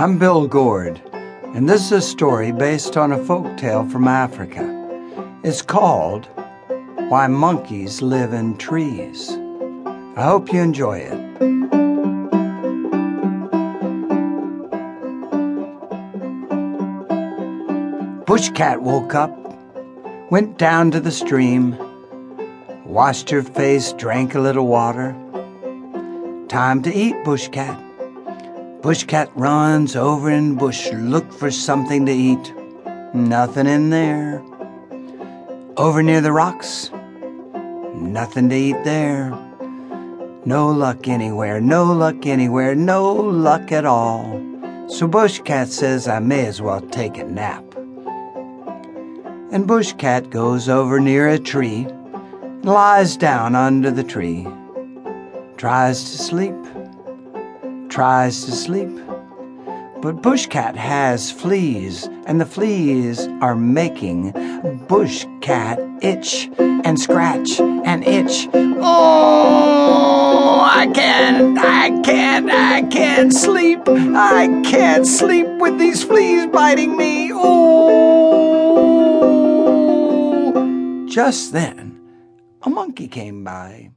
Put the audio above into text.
I'm Bill Gordh, and this is a story based on a folk tale from Africa. It's called Why Monkeys Live in Trees. I hope you enjoy it. Bushcat woke up, went down to the stream, washed her face, drank a little water. Time to eat, Bush Cat. Bush Cat runs over in bush, look for something to eat. Nothing in there. Over near the rocks, nothing to eat there. No luck anywhere, no luck anywhere, no luck at all. So Bush Cat says I may as well take a nap. And Bush Cat goes over near a tree, lies down under the tree, tries to sleep tries to sleep. But Bushcat has fleas, and the fleas are making Bushcat itch and scratch and itch. Oh, I can't, I can't, I can't sleep. I can't sleep with these fleas biting me. Oh. Just then, a monkey came by.